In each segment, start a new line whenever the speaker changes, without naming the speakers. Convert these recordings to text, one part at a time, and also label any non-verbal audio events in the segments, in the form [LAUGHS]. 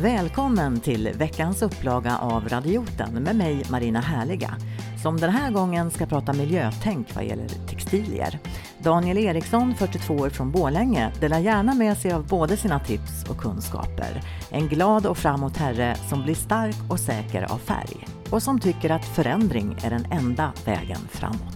Välkommen till veckans upplaga av Radioten med mig Marina Härliga som den här gången ska prata miljötänk vad gäller textilier. Daniel Eriksson, 42 år från Bålänge, delar gärna med sig av både sina tips och kunskaper. En glad och framåt herre som blir stark och säker av färg och som tycker att förändring är den enda vägen framåt.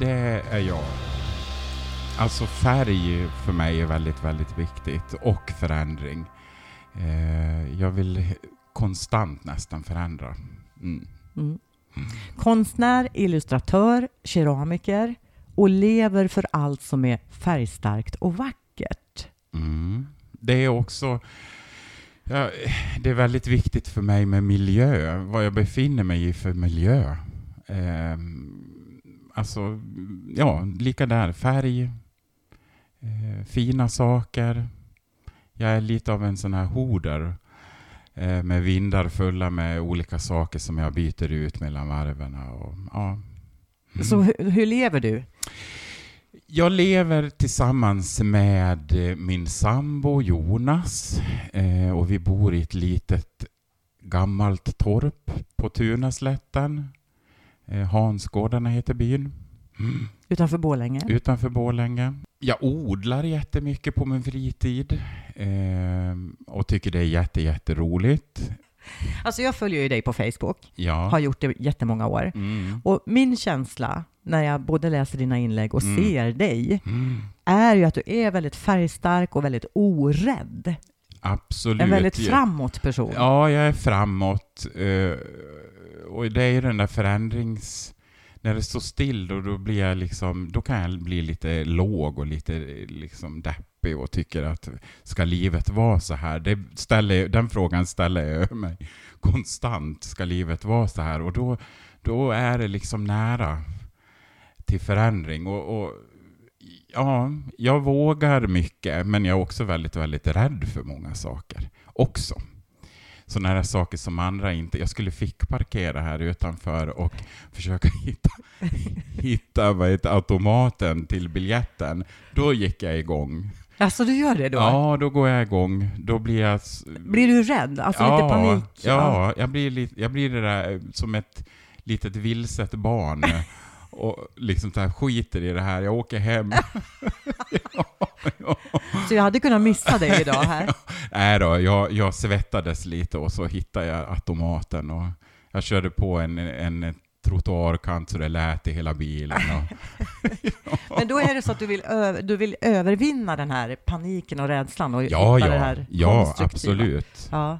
Det är jag. Alltså färg för mig är väldigt, väldigt viktigt och förändring. Eh, jag vill konstant nästan förändra. Mm.
Mm. Konstnär, illustratör, keramiker och lever för allt som är färgstarkt och vackert.
Mm. Det är också ja, det är väldigt viktigt för mig med miljö, vad jag befinner mig i för miljö. Eh, alltså, ja, lika där. Färg, eh, fina saker. Jag är lite av en sån här hoder eh, med vindar fulla med olika saker som jag byter ut mellan varven. Och, ja.
Mm. Så hur, hur lever du?
Jag lever tillsammans med eh, min sambo Jonas eh, och vi bor i ett litet gammalt torp på Tunaslätten Hansgårdarna heter byn.
Mm. Utanför Bålänge?
Utanför Bålänge. Jag odlar jättemycket på min fritid eh, och tycker det är jätte, jätteroligt.
Alltså jag följer ju dig på Facebook,
ja.
har gjort det jättemånga år. Mm. Och min känsla när jag både läser dina inlägg och mm. ser dig mm. är ju att du är väldigt färgstark och väldigt orädd.
Absolut.
En väldigt framåt person.
Ja, jag är framåt. Eh, och det är ju den där förändrings... När det står still då, då, blir jag liksom, då kan jag bli lite låg och lite liksom deppig och tycker att ska livet vara så här? Det ställer, den frågan ställer jag mig konstant. Ska livet vara så här? Och då, då är det liksom nära till förändring. Och, och ja, jag vågar mycket, men jag är också väldigt, väldigt rädd för många saker också sådana här saker som andra inte... Jag skulle fick parkera här utanför och försöka [LAUGHS] hitta, hitta vad heter, automaten till biljetten. Då gick jag igång.
Alltså du gör det då?
Ja, då går jag igång. Då blir jag...
Blir du rädd? Alltså ja, lite panik?
Ja, jag blir, lite, jag blir det där som ett litet vilset barn. [LAUGHS] och liksom så här, skiter i det här, jag åker hem.
ja, [LAUGHS] ja. Så jag hade kunnat missa dig idag här? [LAUGHS]
Nej då, jag, jag svettades lite och så hittade jag automaten och jag körde på en, en trottoarkant så det lät i hela bilen.
Och [LAUGHS] Men då är det så att du vill, du vill övervinna den här paniken och rädslan och
ja, hitta ja, det här Ja, absolut. Ja.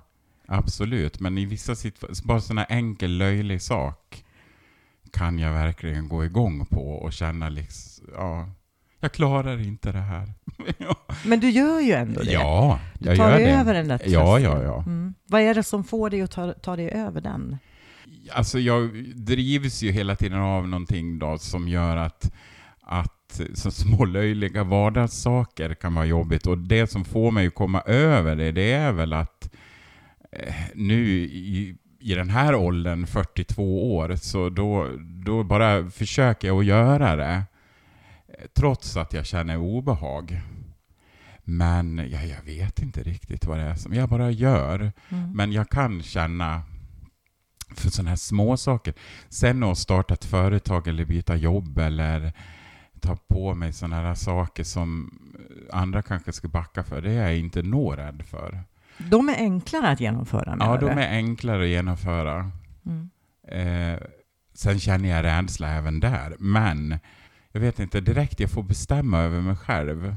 Absolut, men i vissa situationer, bara sån här enkel löjlig sak kan jag verkligen gå igång på och känna liksom, ja, jag klarar inte det här. [LAUGHS]
Men du gör ju ändå det.
Ja,
jag
gör
det.
Du tar
över den där tröskeln.
Ja, ja, ja.
Mm. Vad är det som får dig att ta, ta dig över den?
Alltså jag drivs ju hela tiden av någonting då som gör att, att så små löjliga vardagssaker kan vara jobbigt. Och det som får mig att komma över det, det är väl att eh, nu i, i den här åldern, 42 år, så då, då bara försöker jag att göra det trots att jag känner obehag. Men ja, jag vet inte riktigt vad det är som jag bara gör. Mm. Men jag kan känna för sådana här små saker. Sen att starta ett företag eller byta jobb eller ta på mig sådana här saker som andra kanske ska backa för, det är jag inte nå rädd för.
De är enklare att genomföra?
Ja, de är enklare att genomföra. Mm. Eh, sen känner jag rädsla även där, men jag vet inte, direkt jag får bestämma över mig själv,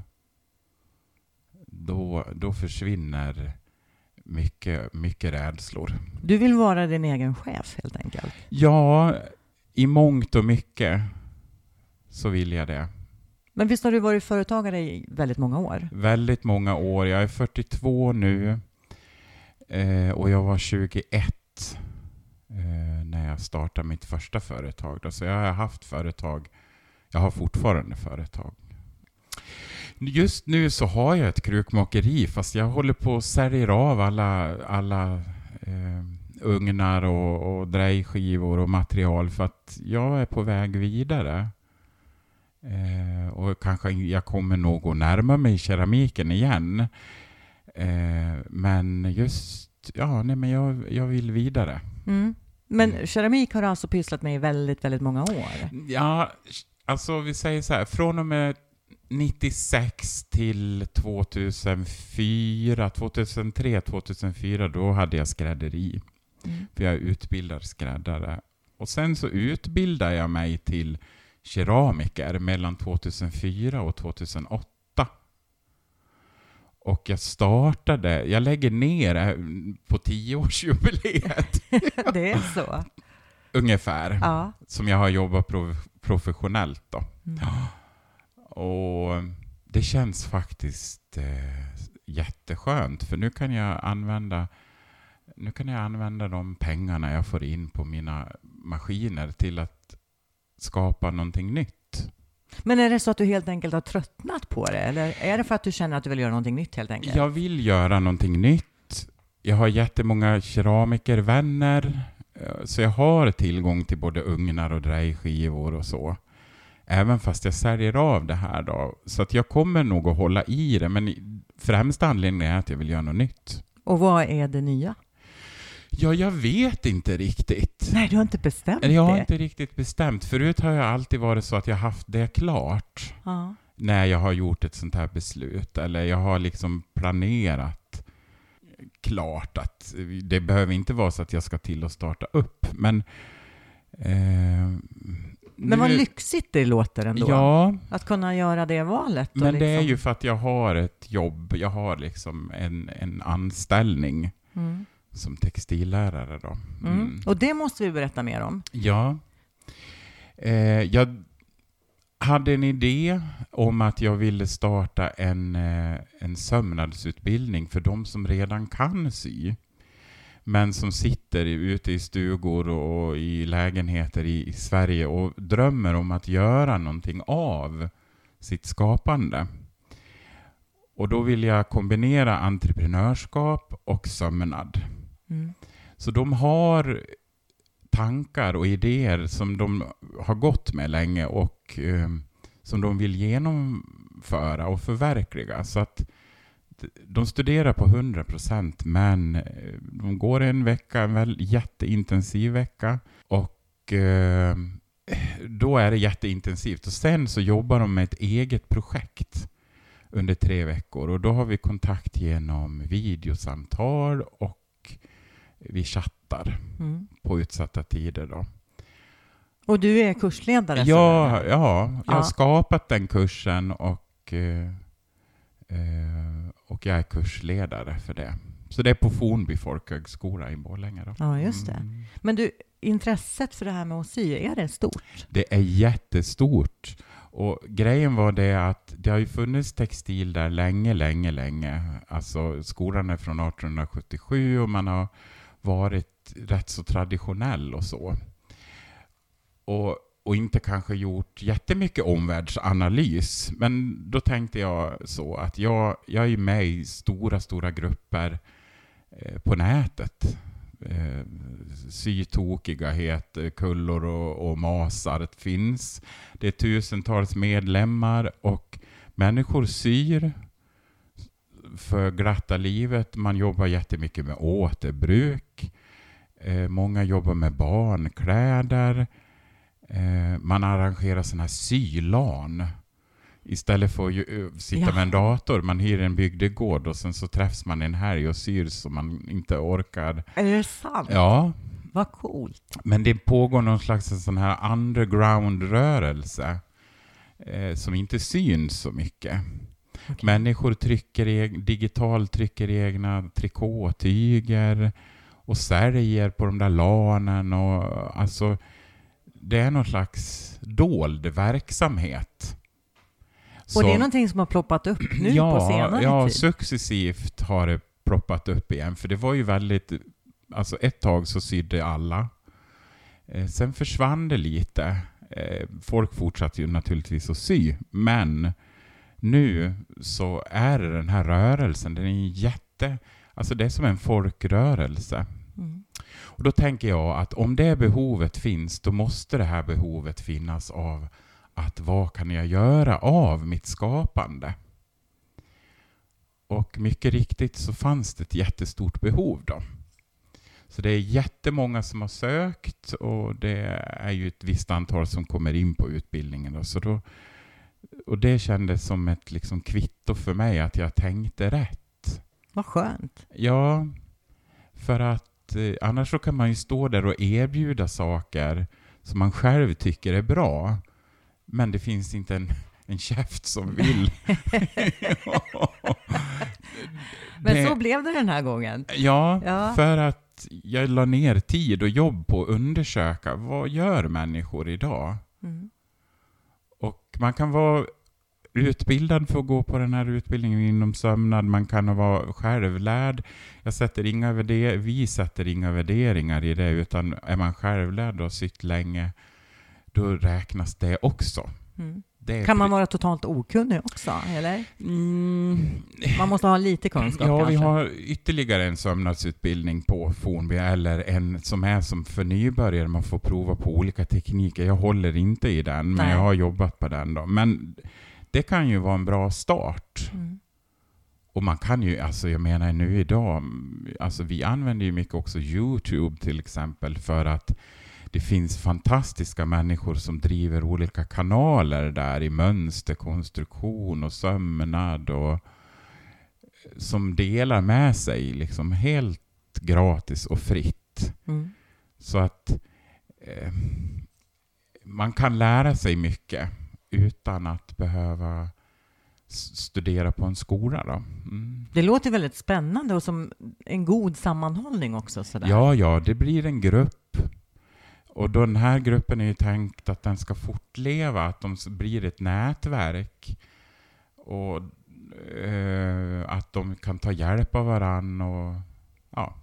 då, då försvinner mycket, mycket rädslor.
Du vill vara din egen chef helt enkelt?
Ja, i mångt och mycket så vill jag det.
Men visst har du varit företagare i väldigt många år?
Väldigt många år. Jag är 42 nu eh, och jag var 21 eh, när jag startade mitt första företag. Då. Så jag har haft företag jag har fortfarande företag. Just nu så har jag ett krukmakeri fast jag håller på och säljer av alla, alla eh, ugnar och, och drejskivor och material för att jag är på väg vidare. Eh, och kanske jag kommer nog att närma mig keramiken igen. Eh, men just, ja, nej men jag, jag vill vidare.
Mm. Men keramik har du alltså pysslat med i väldigt, väldigt många år?
Ja, alltså vi säger så här, från och med 96 till 2004, 2003, 2004, då hade jag skrädderi. Mm. För jag är utbildad skräddare. Och sen så utbildade jag mig till keramiker mellan 2004 och 2008. Och jag startade, jag lägger ner äh, på tioårsjubileet. [LAUGHS]
det är så?
Ungefär.
Ja.
Som jag har jobbat professionellt då. Mm. Och det känns faktiskt eh, jätteskönt, för nu kan jag använda nu kan jag använda de pengarna jag får in på mina maskiner till att skapa någonting nytt.
Men är det så att du helt enkelt har tröttnat på det? Eller är det för att du känner att du vill göra någonting nytt helt enkelt?
Jag vill göra någonting nytt. Jag har jättemånga keramikervänner, eh, så jag har tillgång till både ugnar och drejskivor och så. Även fast jag säljer av det här då. Så att jag kommer nog att hålla i det, men främsta anledningen är att jag vill göra något nytt.
Och vad är det nya?
Ja, jag vet inte riktigt.
Nej, du har inte bestämt
det? Jag har inte riktigt bestämt. Förut har jag alltid varit så att jag haft det klart.
Ja.
När jag har gjort ett sånt här beslut. Eller jag har liksom planerat klart att det behöver inte vara så att jag ska till och starta upp. Men eh,
men vad lyxigt det låter ändå.
Ja.
Att kunna göra det valet.
Men liksom... det är liksom- ju för att jag har ett jobb, jag har liksom en, en anställning. Mm som textillärare. Då.
Mm. Mm. Och det måste vi berätta mer om.
Ja. Eh, jag hade en idé om att jag ville starta en, eh, en sömnadsutbildning för de som redan kan sy men som sitter ute i stugor och i lägenheter i, i Sverige och drömmer om att göra någonting av sitt skapande. Och då vill jag kombinera entreprenörskap och sömnad. Mm. Så de har tankar och idéer som de har gått med länge och eh, som de vill genomföra och förverkliga. Så att de studerar på 100 procent, men eh, de går en vecka, en väl jätteintensiv vecka. Och eh, då är det jätteintensivt. Och sen så jobbar de med ett eget projekt under tre veckor. Och då har vi kontakt genom videosamtal och vi chattar mm. på utsatta tider. Då.
Och du är kursledare?
Ja, ja, jag har skapat den kursen och, eh, eh, och jag är kursledare för det. Så det är på Fornby folkhögskola i Borlänge. Då.
Ja, just det. Mm. Men du, intresset för det här med att sy, är det stort?
Det är jättestort. Och grejen var det att det har ju funnits textil där länge, länge, länge. Alltså skolan är från 1877 och man har varit rätt så traditionell och så. Och, och inte kanske gjort jättemycket omvärldsanalys. Men då tänkte jag så att jag, jag är med i stora, stora grupper eh, på nätet. Eh, sytokiga heter kullor och, och masar finns. Det är tusentals medlemmar och människor syr för glatta livet. Man jobbar jättemycket med återbruk. Eh, många jobbar med barnkläder. Eh, man arrangerar sådana här sylan. Istället för att ju, sitta ja. med en dator, man hyr en bygdegård och sen så träffs man en helg och syr så man inte orkar.
Är det sant?
Ja.
Vad coolt.
Men det pågår någon slags sån här underground-rörelse eh, som inte syns så mycket. Okay. Människor trycker e digitalt trycker egna trikåtyger och säljer på de där lanen. Och, alltså, det är någon slags dold verksamhet.
Så, och det är någonting som har ploppat upp nu
ja,
på senare
ja,
tid?
Ja, successivt har det ploppat upp igen. För det var ju väldigt... Alltså ett tag så sydde alla. Eh, sen försvann det lite. Eh, folk fortsatte ju naturligtvis att sy, men nu så är det den här rörelsen, den är jätte... Alltså det är som en folkrörelse. Och då tänker jag att om det behovet finns, då måste det här behovet finnas av att vad kan jag göra av mitt skapande? Och mycket riktigt så fanns det ett jättestort behov då. Så det är jättemånga som har sökt och det är ju ett visst antal som kommer in på utbildningen. Då. Så då, och det kändes som ett liksom kvitto för mig att jag tänkte rätt.
Vad skönt.
Ja, för att eh, annars så kan man ju stå där och erbjuda saker som man själv tycker är bra. Men det finns inte en, en käft som vill. [LAUGHS]
Men det, så blev det den här gången.
Ja, ja, för att jag la ner tid och jobb på att undersöka vad gör människor idag? Mm. Och man kan vara utbildad för att gå på den här utbildningen inom sömnad, man kan vara självlärd. Jag sätter inga vi sätter inga värderingar i det, utan är man självlärd och har sytt länge, då räknas det också.
Mm. Det kan man vara totalt okunnig också, eller? Mm. Man måste ha lite kunskap
Ja,
kanske.
vi har ytterligare en sömnadsutbildning på Fornby, eller en som är som för nybörjare, man får prova på olika tekniker. Jag håller inte i den, Nej. men jag har jobbat på den. Då. Men det kan ju vara en bra start. Mm. Och man kan ju, alltså jag menar nu idag, alltså vi använder ju mycket också Youtube till exempel för att det finns fantastiska människor som driver olika kanaler där i mönsterkonstruktion och sömnad och som delar med sig liksom helt gratis och fritt. Mm. Så att eh, man kan lära sig mycket utan att behöva studera på en skola. Då. Mm.
Det låter väldigt spännande och som en god sammanhållning också. Sådär.
Ja, ja, det blir en grupp. Och den här gruppen är ju tänkt att den ska fortleva, att de blir ett nätverk. Och eh, att de kan ta hjälp av varandra. Och, ja,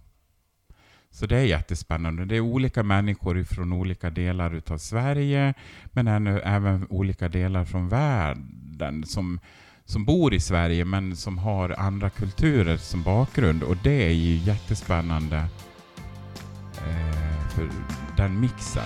så det är jättespännande. Det är olika människor från olika delar av Sverige, men även olika delar från världen som, som bor i Sverige, men som har andra kulturer som bakgrund. Och det är ju jättespännande eh, för den mixen.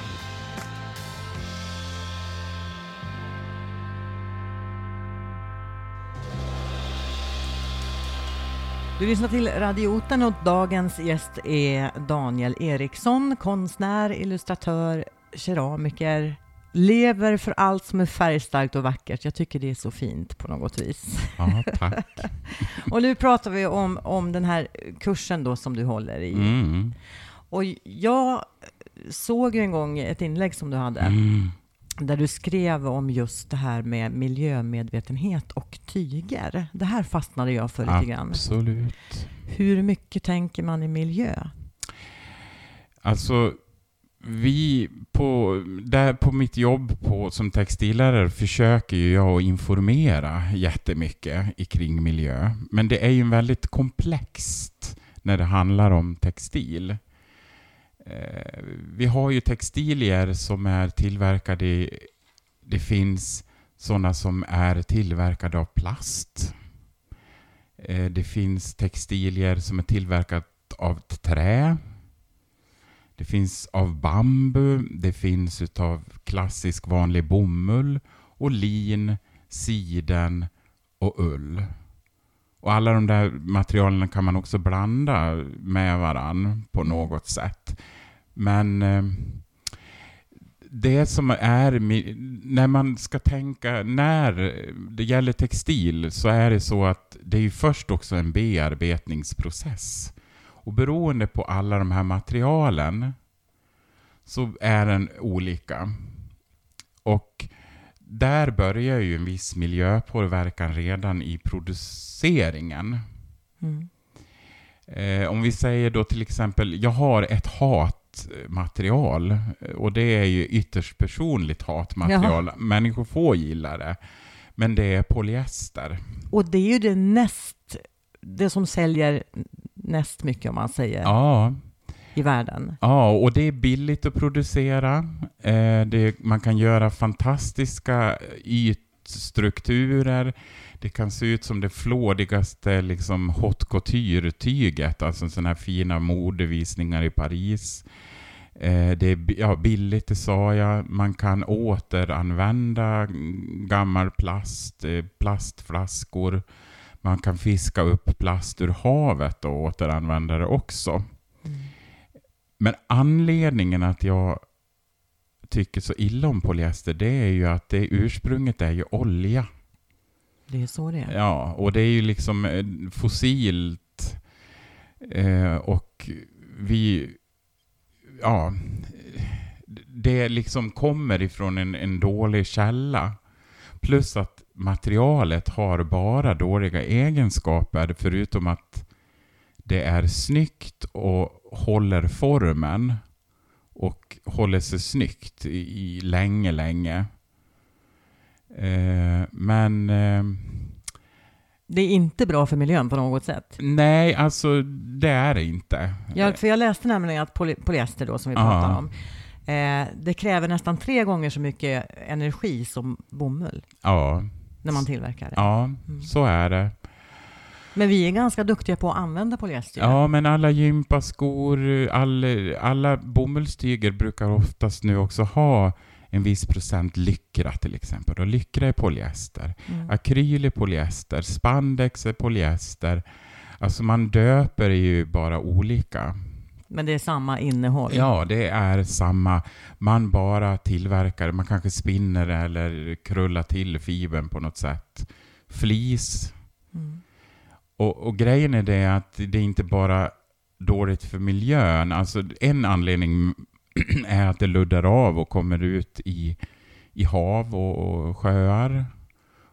Du lyssnar till Radioten och dagens gäst är Daniel Eriksson, konstnär, illustratör, keramiker, lever för allt som är färgstarkt och vackert. Jag tycker det är så fint på något vis.
Ja, tack. [LAUGHS]
och nu pratar vi om, om den här kursen då som du håller i. Mm. Och jag såg ju en gång ett inlägg som du hade. Mm där du skrev om just det här med miljömedvetenhet och tyger. Det här fastnade jag för lite
grann. Absolut.
Hur mycket tänker man i miljö?
Alltså, vi på, där på mitt jobb på, som textillärare försöker jag att informera jättemycket kring miljö. Men det är ju väldigt komplext när det handlar om textil. Eh, vi har ju textilier som är tillverkade, det finns sådana som är tillverkade av plast. Eh, det finns textilier som är tillverkade av trä. Det finns av bambu, det finns av klassisk vanlig bomull och lin, siden och ull. Och alla de där materialen kan man också blanda med varann på något sätt. Men eh, det som är, när man ska tänka, när det gäller textil så är det så att det är först också en bearbetningsprocess. Och beroende på alla de här materialen så är den olika. Och där börjar ju en viss miljöpåverkan redan i produceringen. Mm. Eh, om vi säger då till exempel, jag har ett hat hatmaterial. Och det är ju ytterst personligt hatmaterial. Jaha. Människor får gilla det. Men det är polyester.
Och det är ju det näst, det som säljer näst mycket om man säger.
Ja.
I världen.
Ja, och det är billigt att producera. Eh, det, man kan göra fantastiska yt bröststrukturer. Det kan se ut som det flådigaste liksom, haute couture-tyget, alltså sådana här fina modevisningar i Paris. Eh, det är ja, billigt, det sa jag. Man kan återanvända gammal plast, eh, plastflaskor. Man kan fiska upp plast ur havet och återanvända det också. Mm. Men anledningen att jag tycker så illa om polyester, det är ju att det ursprunget är ju olja.
Det är så det är.
Ja, och det är ju liksom eh, fossilt. Eh, och vi... Ja, det liksom kommer ifrån en, en dålig källa. Plus att materialet har bara dåliga egenskaper, förutom att det är snyggt och håller formen och håller sig snyggt i, i länge, länge. Eh, men... Eh,
det är inte bra för miljön på något sätt?
Nej, alltså det är det inte.
Ja, för jag läste nämligen att poly polyester då, som vi pratar Aha. om, eh, det kräver nästan tre gånger så mycket energi som bomull.
Ja.
När man tillverkar det.
Ja, mm. så är det.
Men vi är ganska duktiga på att använda polyester.
Ja, men alla gympaskor, all, alla bomullstyger brukar oftast nu också ha en viss procent lyckra till exempel. Och lyckra är polyester. Mm. Akryl är polyester. Spandex är polyester. Alltså man döper ju bara olika.
Men det är samma innehåll?
Ja, det är samma. Man bara tillverkar, man kanske spinner eller krullar till fibern på något sätt. Flis. Mm. Och, och, grejen är det att det är inte bara dåligt för miljön. Alltså en anledning [CLEARS THROAT] är att det luddar av och kommer ut i, i hav och, och sjöar.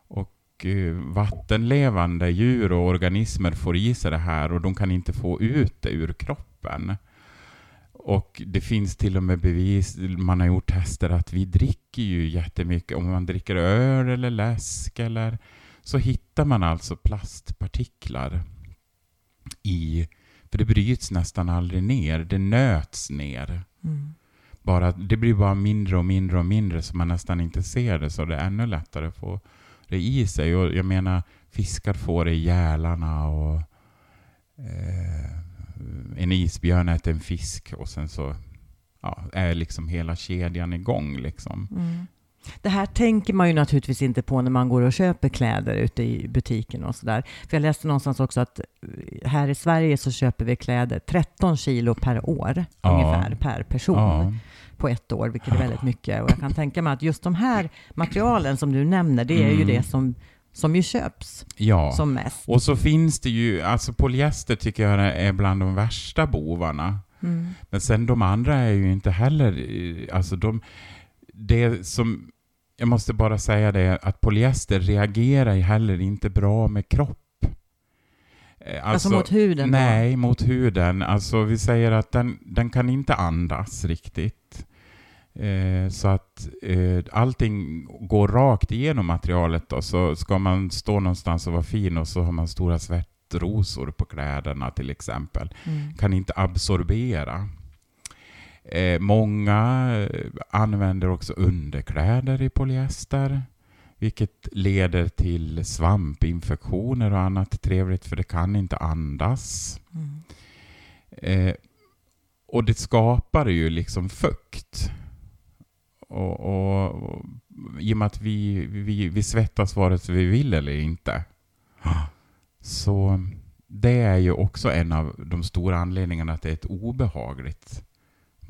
Och eh, vattenlevande djur och organismer får i sig det här och de kan inte få ut det ur kroppen. Och det finns till och med bevis, man har gjort tester att vi dricker ju jättemycket. Om man dricker öl eller läsk eller så hittar man alltså plastpartiklar i, för det bryts nästan aldrig ner, det nöts ner. Mm. Bara, det blir bara mindre och mindre och mindre så man nästan inte ser det, så det är ännu lättare att få det i sig. Och jag menar, fiskar får det i gälarna och eh, en isbjörn äter en fisk och sen så ja, är liksom hela kedjan igång. Liksom. Mm.
Det här tänker man ju naturligtvis inte på när man går och köper kläder ute i butiken och sådär. För jag läste någonstans också att eh, här i Sverige så köper vi kläder 13 kilo per år ja. ungefär per person ja. på ett år, vilket är väldigt mycket. Och jag kan tänka mig att just de här materialen som du nämner, det är mm. ju det som som ju köps ja. som mest.
Och så finns det ju, alltså polyester tycker jag är bland de värsta bovarna. Mm. Men sen de andra är ju inte heller, eh, alltså de, det som, jag måste bara säga det, att polyester reagerar heller inte bra med kropp.
Alltså, alltså mot huden?
Nej, då? mot huden. Alltså vi säger att den, den kan inte andas riktigt. Eh, så att eh, allting går rakt igenom materialet. Då. Så ska man stå någonstans och vara fin och så har man stora svettrosor på kläderna till exempel. Mm. Kan inte absorbera. Eh, många eh, använder också underkläder i polyester, vilket leder till svampinfektioner och annat trevligt, för det kan inte andas. Mm. Eh, och det skapar ju liksom fukt. Och, och, och, I och med att vi, vi, vi svettas vare sig vi vill eller inte. Så det är ju också en av de stora anledningarna att det är ett obehagligt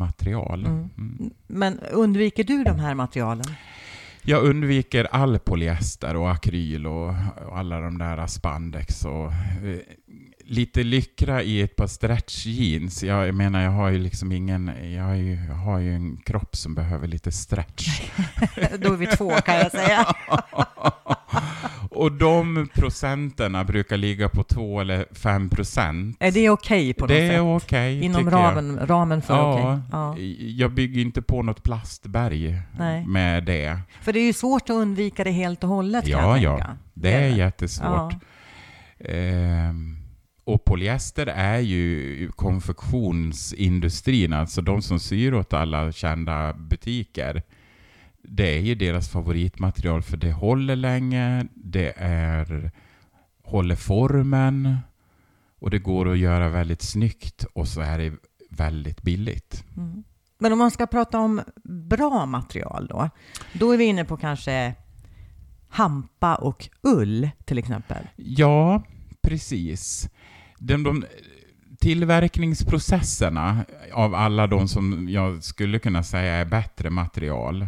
material. Mm.
Mm. Men undviker du de här materialen?
Jag undviker all polyester och akryl och, och alla de där spandex och eh, lite lyckra i ett par stretch jeans. Jag, jag menar, jag har ju liksom ingen... Jag har ju, jag har ju en kropp som behöver lite stretch. [LAUGHS]
Då är vi två kan jag säga. [LAUGHS]
Och de procenterna brukar ligga på 2 eller 5 procent.
Är det okej okay på något
det
sätt?
är okej, okay,
Inom ramen, jag. ramen för ja, okej?
Okay. Ja. Jag bygger inte på något plastberg Nej. med det.
För det är ju svårt att undvika det helt och hållet
Ja,
kan jag
ja. Tänka. Det är jättesvårt. Ja. Ehm, och polyester är ju konfektionsindustrin, alltså de som syr åt alla kända butiker det är ju deras favoritmaterial för det håller länge, det är, håller formen och det går att göra väldigt snyggt och så är det väldigt billigt.
Mm. Men om man ska prata om bra material då, då är vi inne på kanske hampa och ull till exempel.
Ja, precis. De, de tillverkningsprocesserna av alla de som jag skulle kunna säga är bättre material,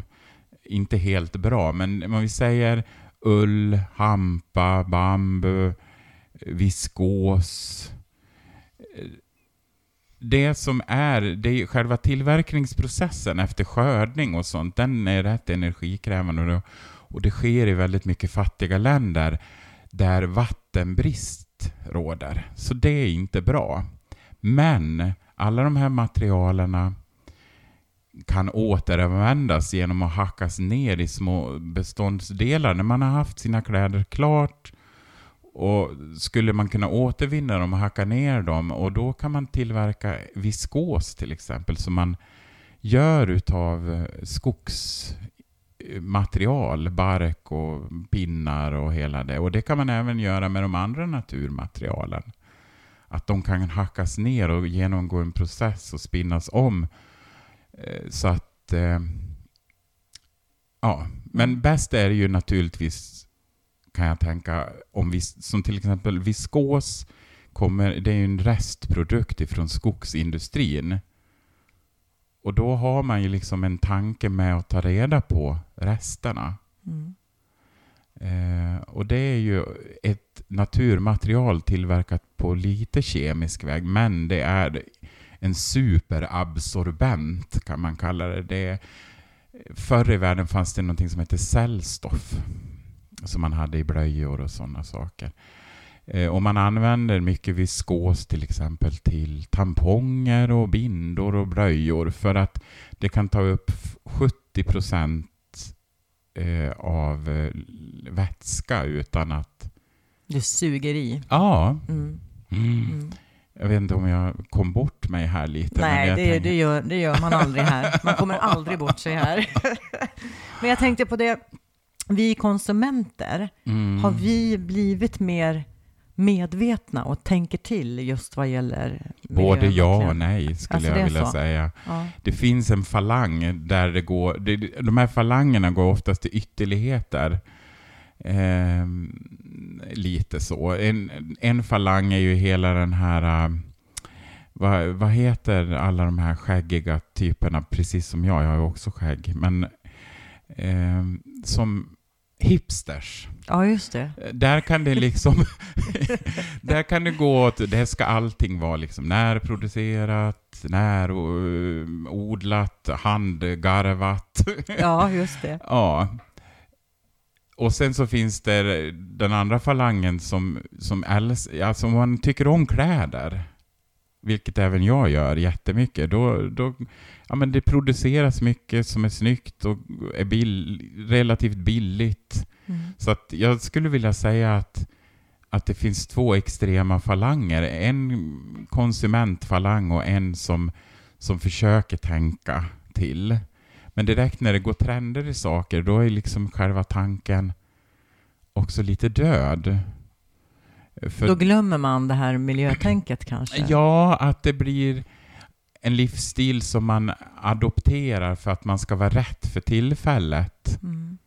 inte helt bra, men om vi säger ull, hampa, bambu, viskos. Det som är, det är själva tillverkningsprocessen efter skördning och sånt, den är rätt energikrävande och det sker i väldigt mycket fattiga länder där vattenbrist råder. Så det är inte bra. Men alla de här materialen kan återanvändas genom att hackas ner i små beståndsdelar. När man har haft sina kläder klart och skulle man kunna återvinna dem och hacka ner dem och då kan man tillverka viskos till exempel som man gör utav eh, skogsmaterial, bark och pinnar och hela det. Och det kan man även göra med de andra naturmaterialen att de kan hackas ner och genomgå en process och spinnas om. Eh, så att... Eh, ja, men bäst är det ju naturligtvis, kan jag tänka, om vi, som till exempel viskos, kommer, det är ju en restprodukt ifrån skogsindustrin. Och då har man ju liksom en tanke med att ta reda på resterna. Mm. Eh, och det är ju ett naturmaterial tillverkat på lite kemisk väg, men det är en superabsorbent kan man kalla det. det förr i världen fanns det något som hette cellstoff som man hade i blöjor och sådana saker. Eh, och man använder mycket viskos till exempel till tamponger och bindor och blöjor för att det kan ta upp 70 procent eh, av eh, vätska utan att...
Det suger i?
Ja. Mm. Mm. Mm. Jag vet inte om jag kom bort mig här lite.
Nej, det,
tänker...
det, gör, det gör man aldrig här. Man kommer [LAUGHS] aldrig bort sig här. [LAUGHS] men jag tänkte på det, vi konsumenter, mm. har vi blivit mer medvetna och tänker till just vad gäller
Både ja och nej, skulle alltså jag vilja så. säga. Ja. Det finns en falang där det går... Det, de här falangerna går oftast till ytterligheter. Eh, lite så. En, en falang är ju hela den här... Uh, vad, vad heter alla de här skäggiga typerna, precis som jag, jag har ju också skägg, men eh, som hipsters.
Ja, just det.
Där kan det liksom... [LAUGHS] där kan det gå åt... Det ska allting vara liksom närproducerat, närodlat, handgarvat.
ja, just det. [LAUGHS]
Ja. Och sen så finns det den andra falangen som, som alltså man tycker om kläder, vilket även jag gör jättemycket, då, då ja, men det produceras mycket som är snyggt och är bill, relativt billigt. Mm. Så att jag skulle vilja säga att, att det finns två extrema falanger. En konsumentfalang och en som, som försöker tänka till. Men direkt när det går trender i saker, då är liksom själva tanken också lite död.
För, då glömmer man det här miljötänket [CLEARS THROAT] kanske?
Ja, att det blir en livsstil som man adopterar för att man ska vara rätt för tillfället. Mm.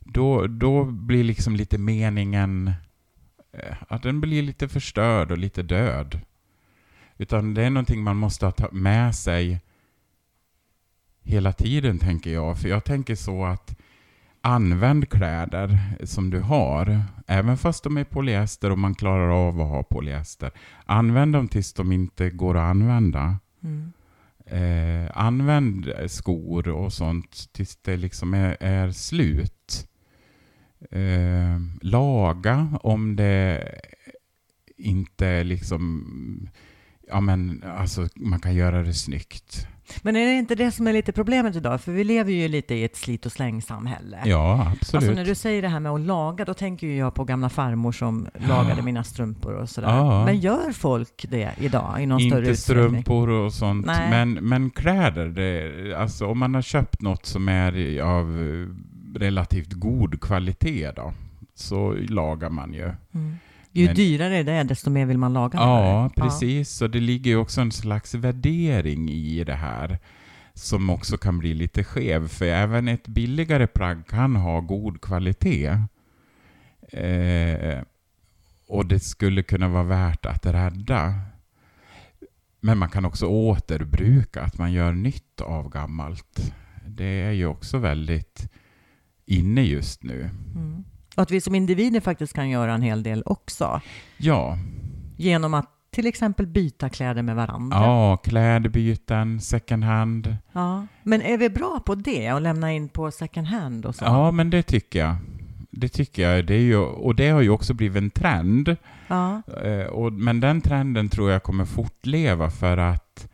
Då, då blir liksom lite meningen eh, att den blir lite förstörd och lite död. Utan det är någonting man måste ha med sig hela tiden, tänker jag. För jag tänker så att använd kläder som du har, även fast de är polyester och man klarar av att ha polyester. Använd dem tills de inte går att använda. Mm. Eh, använd skor och sånt tills det liksom är, är slut. Eh, laga om det inte liksom... Ja, men alltså man kan göra det snyggt.
Men är det inte det som är lite problemet idag? För vi lever ju lite i ett slit och släng-samhälle.
Ja, absolut.
Alltså när du säger det här med att laga, då tänker ju jag på gamla farmor som lagade mina strumpor och sådär.
Ja.
Men gör folk det idag i någon större
Inte
utsträckning?
strumpor och sånt,
Nej.
men, men kläder, det, alltså om man har köpt något som är av eh, relativt god kvalitet då, så lagar man ju.
Mm. Ju
Men-
dyrare det är, desto mer vill man laga.
Ja,
eller?
precis. Så det ligger ju också en slags värdering i det här som också kan bli lite skev, för även ett billigare plagg kan ha god kvalitet. Eh, och det skulle kunna vara värt att rädda. Men man kan också återbruka, att man gör nytt av gammalt. Det är ju också väldigt inne just nu.
Mm. Och att vi som individer faktiskt kan göra en hel del också.
Ja,
Genom att till exempel byta kläder med varandra.
ja klädbyten, second hand.
Ja. Men är vi bra på det? Och lämna in på second hand och så?
Ja, men det tycker jag. Det tycker jag. Det är ju, och det har ju också blivit en trend.
Ja.
Eh, och, men den trenden tror jag kommer fortleva för att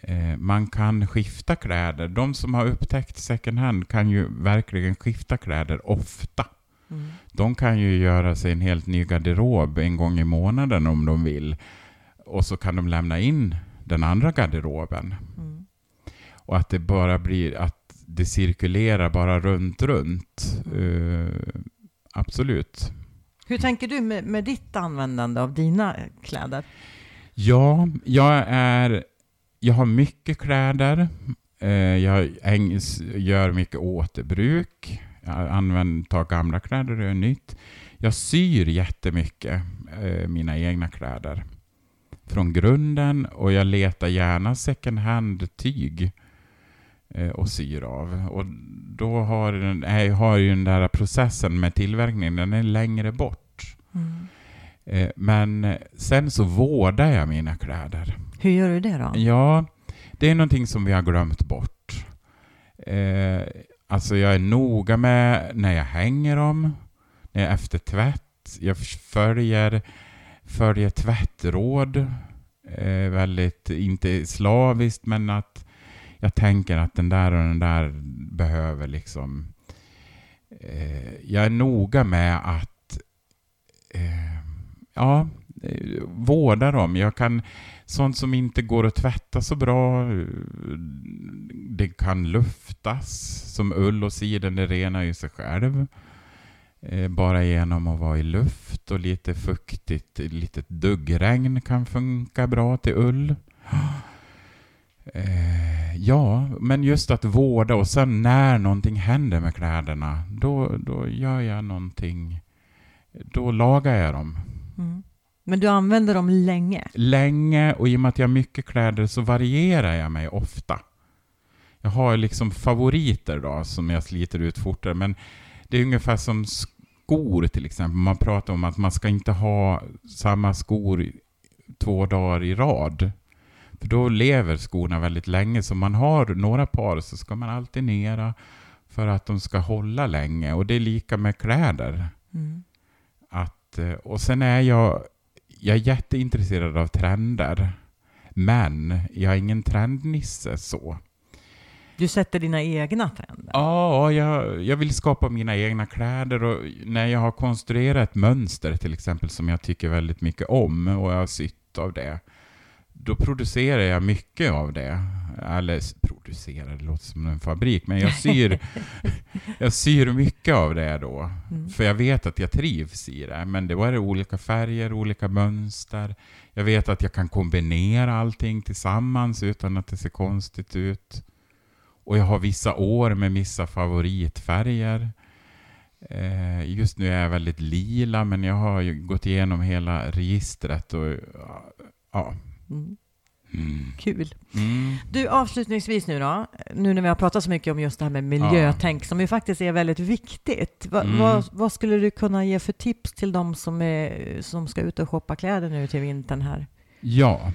eh, man kan skifta kläder. De som har upptäckt second hand kan ju verkligen skifta kläder ofta.
Mm.
De kan ju göra sig en helt ny garderob en gång i månaden om de vill. Och så kan de lämna in den andra garderoben.
Mm.
Och att det bara blir att det cirkulerar bara runt, runt. Eh, absolut.
Hur tänker du med, med ditt användande av dina kläder?
Ja, jag är... Jag har mycket kläder. Eh, jag gör mycket återbruk. Jag använder, tar gamla kläder och gör nytt. Jag syr jättemycket eh, mina egna kläder. Från grunden och jag letar gärna second hand-tyg eh, och syr av. Och då har, den, eh, har ju den där processen med tillverkningen, den är längre bort. Eh, Men sen så vårdar jag mina kläder.
Hur gör du det då?
Ja, det är någonting som vi har glömt bort. Eh, alltså jag är noga med när jag hänger dem, när jag efter tvätt. Jag följer, följer tvättråd. Eh, väldigt, inte slaviskt, men att jag tänker att den där och den där behöver liksom... Eh, jag är noga med att eh, ja, eh, vårda dem. Jag kan, sånt som inte går att tvätta så bra, det kan luftas. Som ull och siden, det renar ju sig själv. Eh, bara genom att vara i luft och lite fuktigt, lite duggregn kan funka bra till ull. Eh, ja, men just att vårda och sen när någonting händer med kläderna, då, då gör jag någonting, då lagar jag dem.
Mm. Men du använder dem länge?
länge och i och med att jag har mycket kläder så varierar jag mig ofta. Jag har liksom favoriter då som jag sliter ut fortare men det är ungefär som skor till exempel. Man pratar om att man ska inte ha samma skor två dagar i rad. För då lever skorna väldigt länge. Så man har några par så ska man alternera för att de ska hålla länge. Och det är lika med kläder.
Mm.
Att, eh, och sen är jag, jag är jätteintresserad av trender. Men jag är ingen trendnisse så.
Du sätter dina egna trender?
Ja, jag, jag vill skapa mina egna kläder och när jag har konstruerat ett mönster till exempel som jag tycker väldigt mycket om och jag har sytt av det. Då producerar jag mycket av det. Eller producerar, det låter som en fabrik, men jag syr, [LAUGHS] jag syr mycket av det då.
Mm.
För jag vet att jag trivs i det. Men det var det olika färger, olika mönster. Jag vet att jag kan kombinera allting tillsammans utan att det ser konstigt ut. Och jag har vissa år med vissa favoritfärger. Eh, just nu är jag väldigt lila, men jag har gått igenom hela registret och ja.
Mm.
Mm.
Kul.
Mm.
Du, avslutningsvis nu då, nu när vi har pratat så mycket om just det här med miljötänk som ju faktiskt är väldigt viktigt. Va,
Mm.
vad, vad skulle du kunna ge för tips till de som, är, som ska ut och shoppa kläder nu till vintern här?
Ja.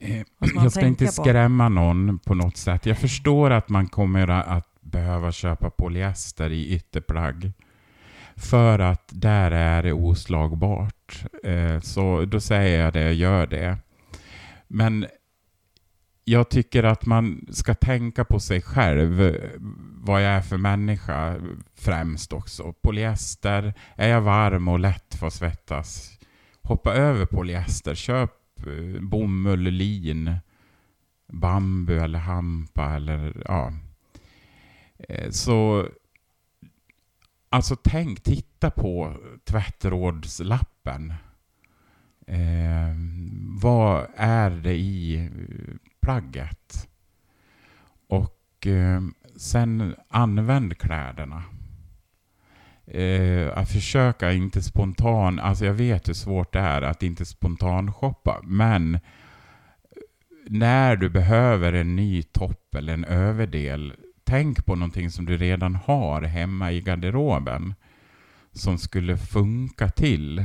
Eh, Jag ska inte
på?
skrämma någon på något sätt. Jag förstår att man kommer att behöva köpa polyester i ytterplagg. För att där är det oslagbart. Eh, så då säger jag det, gör det. Men jag tycker att man ska tänka på sig själv, vad jag är för människa främst också. Polyester, är jag varm och lätt för att svettas, hoppa över polyester, köp eh, bomull, lin, bambu eller hampa eller ja. Eh, så alltså tänk, titta på tvättrådslappen. Eh, vad är det i plagget? Och eh, sen använd kläderna. Eh, att försöka inte spontan, alltså jag vet hur svårt det är att inte spontan shoppa, men eh, när du behöver en ny topp eller en överdel, tänk på någonting som du redan har hemma i garderoben som skulle funka till.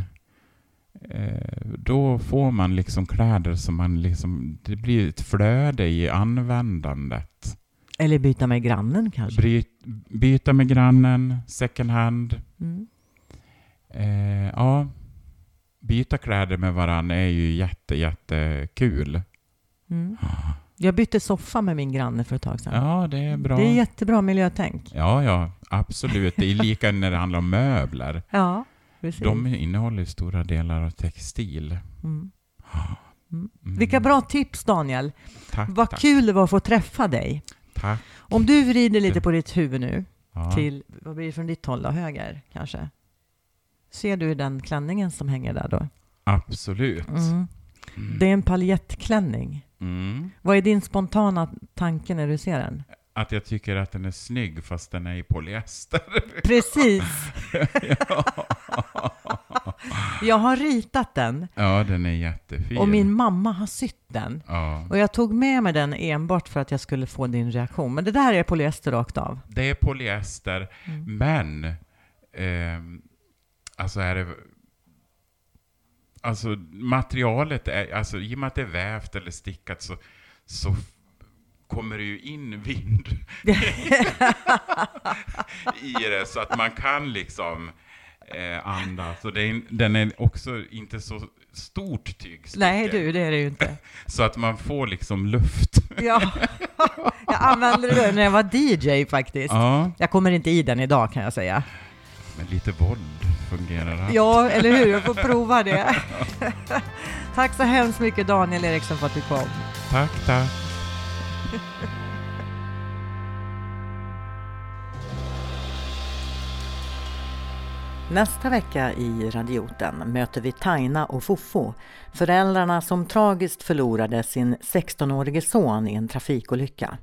Eh, då får man liksom kläder som man liksom, det blir ett flöde i användandet.
Eller byta med grannen kanske?
Bryt, byta med grannen, second hand.
Mm.
Eh, ja, byta kläder med varandra är ju jätte, jättekul.
Mm. Jag bytte soffa med min granne för ett tag sedan.
Ja, det är bra.
Det är jättebra miljötänk.
Ja, ja, absolut. Det är lika när det handlar om möbler.
Ja, precis.
De innehåller stora delar av textil.
Mm.
Mm.
Vilka bra tips, Daniel.
Tack,
Vad
tack.
kul det var att få träffa dig.
Tack.
Om du vrider lite på ditt huvud nu,
Ja.
till, vad blir det från ditt håll då? Höger kanske? Ser du den klänningen som hänger där då?
Absolut.
Mm.
Mm.
Det är en paljettklänning.
Mm.
Vad är din spontana tanke när du ser den?
Att jag tycker att den är snygg fast den är i polyester. [LAUGHS]
Precis! Jag har ritat den
Ja, den är jättefin.
och min mamma har sytt den.
Ja.
Och jag tog med mig den enbart för att jag skulle få din reaktion. Men det där är polyester rakt av.
Det är polyester,
Mm.
men ehm, alltså är det Alltså materialet är, alltså i och med att det är vävt eller stickat så, så kommer det ju in vind i det så att man kan liksom eh, andas. Och är, den är också inte så stort tygstycke.
Nej du, det är det ju inte. [LAUGHS]
Så att man får liksom luft. [LAUGHS]
Ja. Jag använde det när jag var DJ faktiskt.
Ja,
Jag kommer inte i den idag kan jag säga.
men lite våld fungerar.
Ja, eller hur? Jag får prova det. [LAUGHS] Tack så hemskt mycket Daniel Eriksson för att du kom.
Tack, tack. [LAUGHS]
Nästa vecka i Radioten möter vi Taina och Fofo, föräldrarna som tragiskt förlorade sin 16-årige son i en trafikolycka.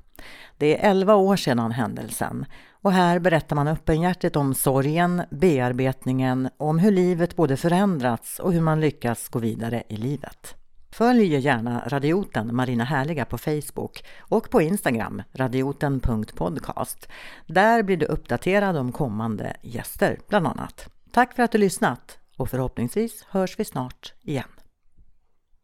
Det är 11 år sedan händelsen och här berättar man öppenhjärtigt om sorgen, bearbetningen, och om hur livet både förändrats och hur man lyckas gå vidare i livet. Följ gärna Radioten Marina Härliga på Facebook och på Instagram, radioten.podcast. Där blir du uppdaterad om kommande gäster, bland annat. Tack för att du lyssnat och förhoppningsvis hörs vi snart igen.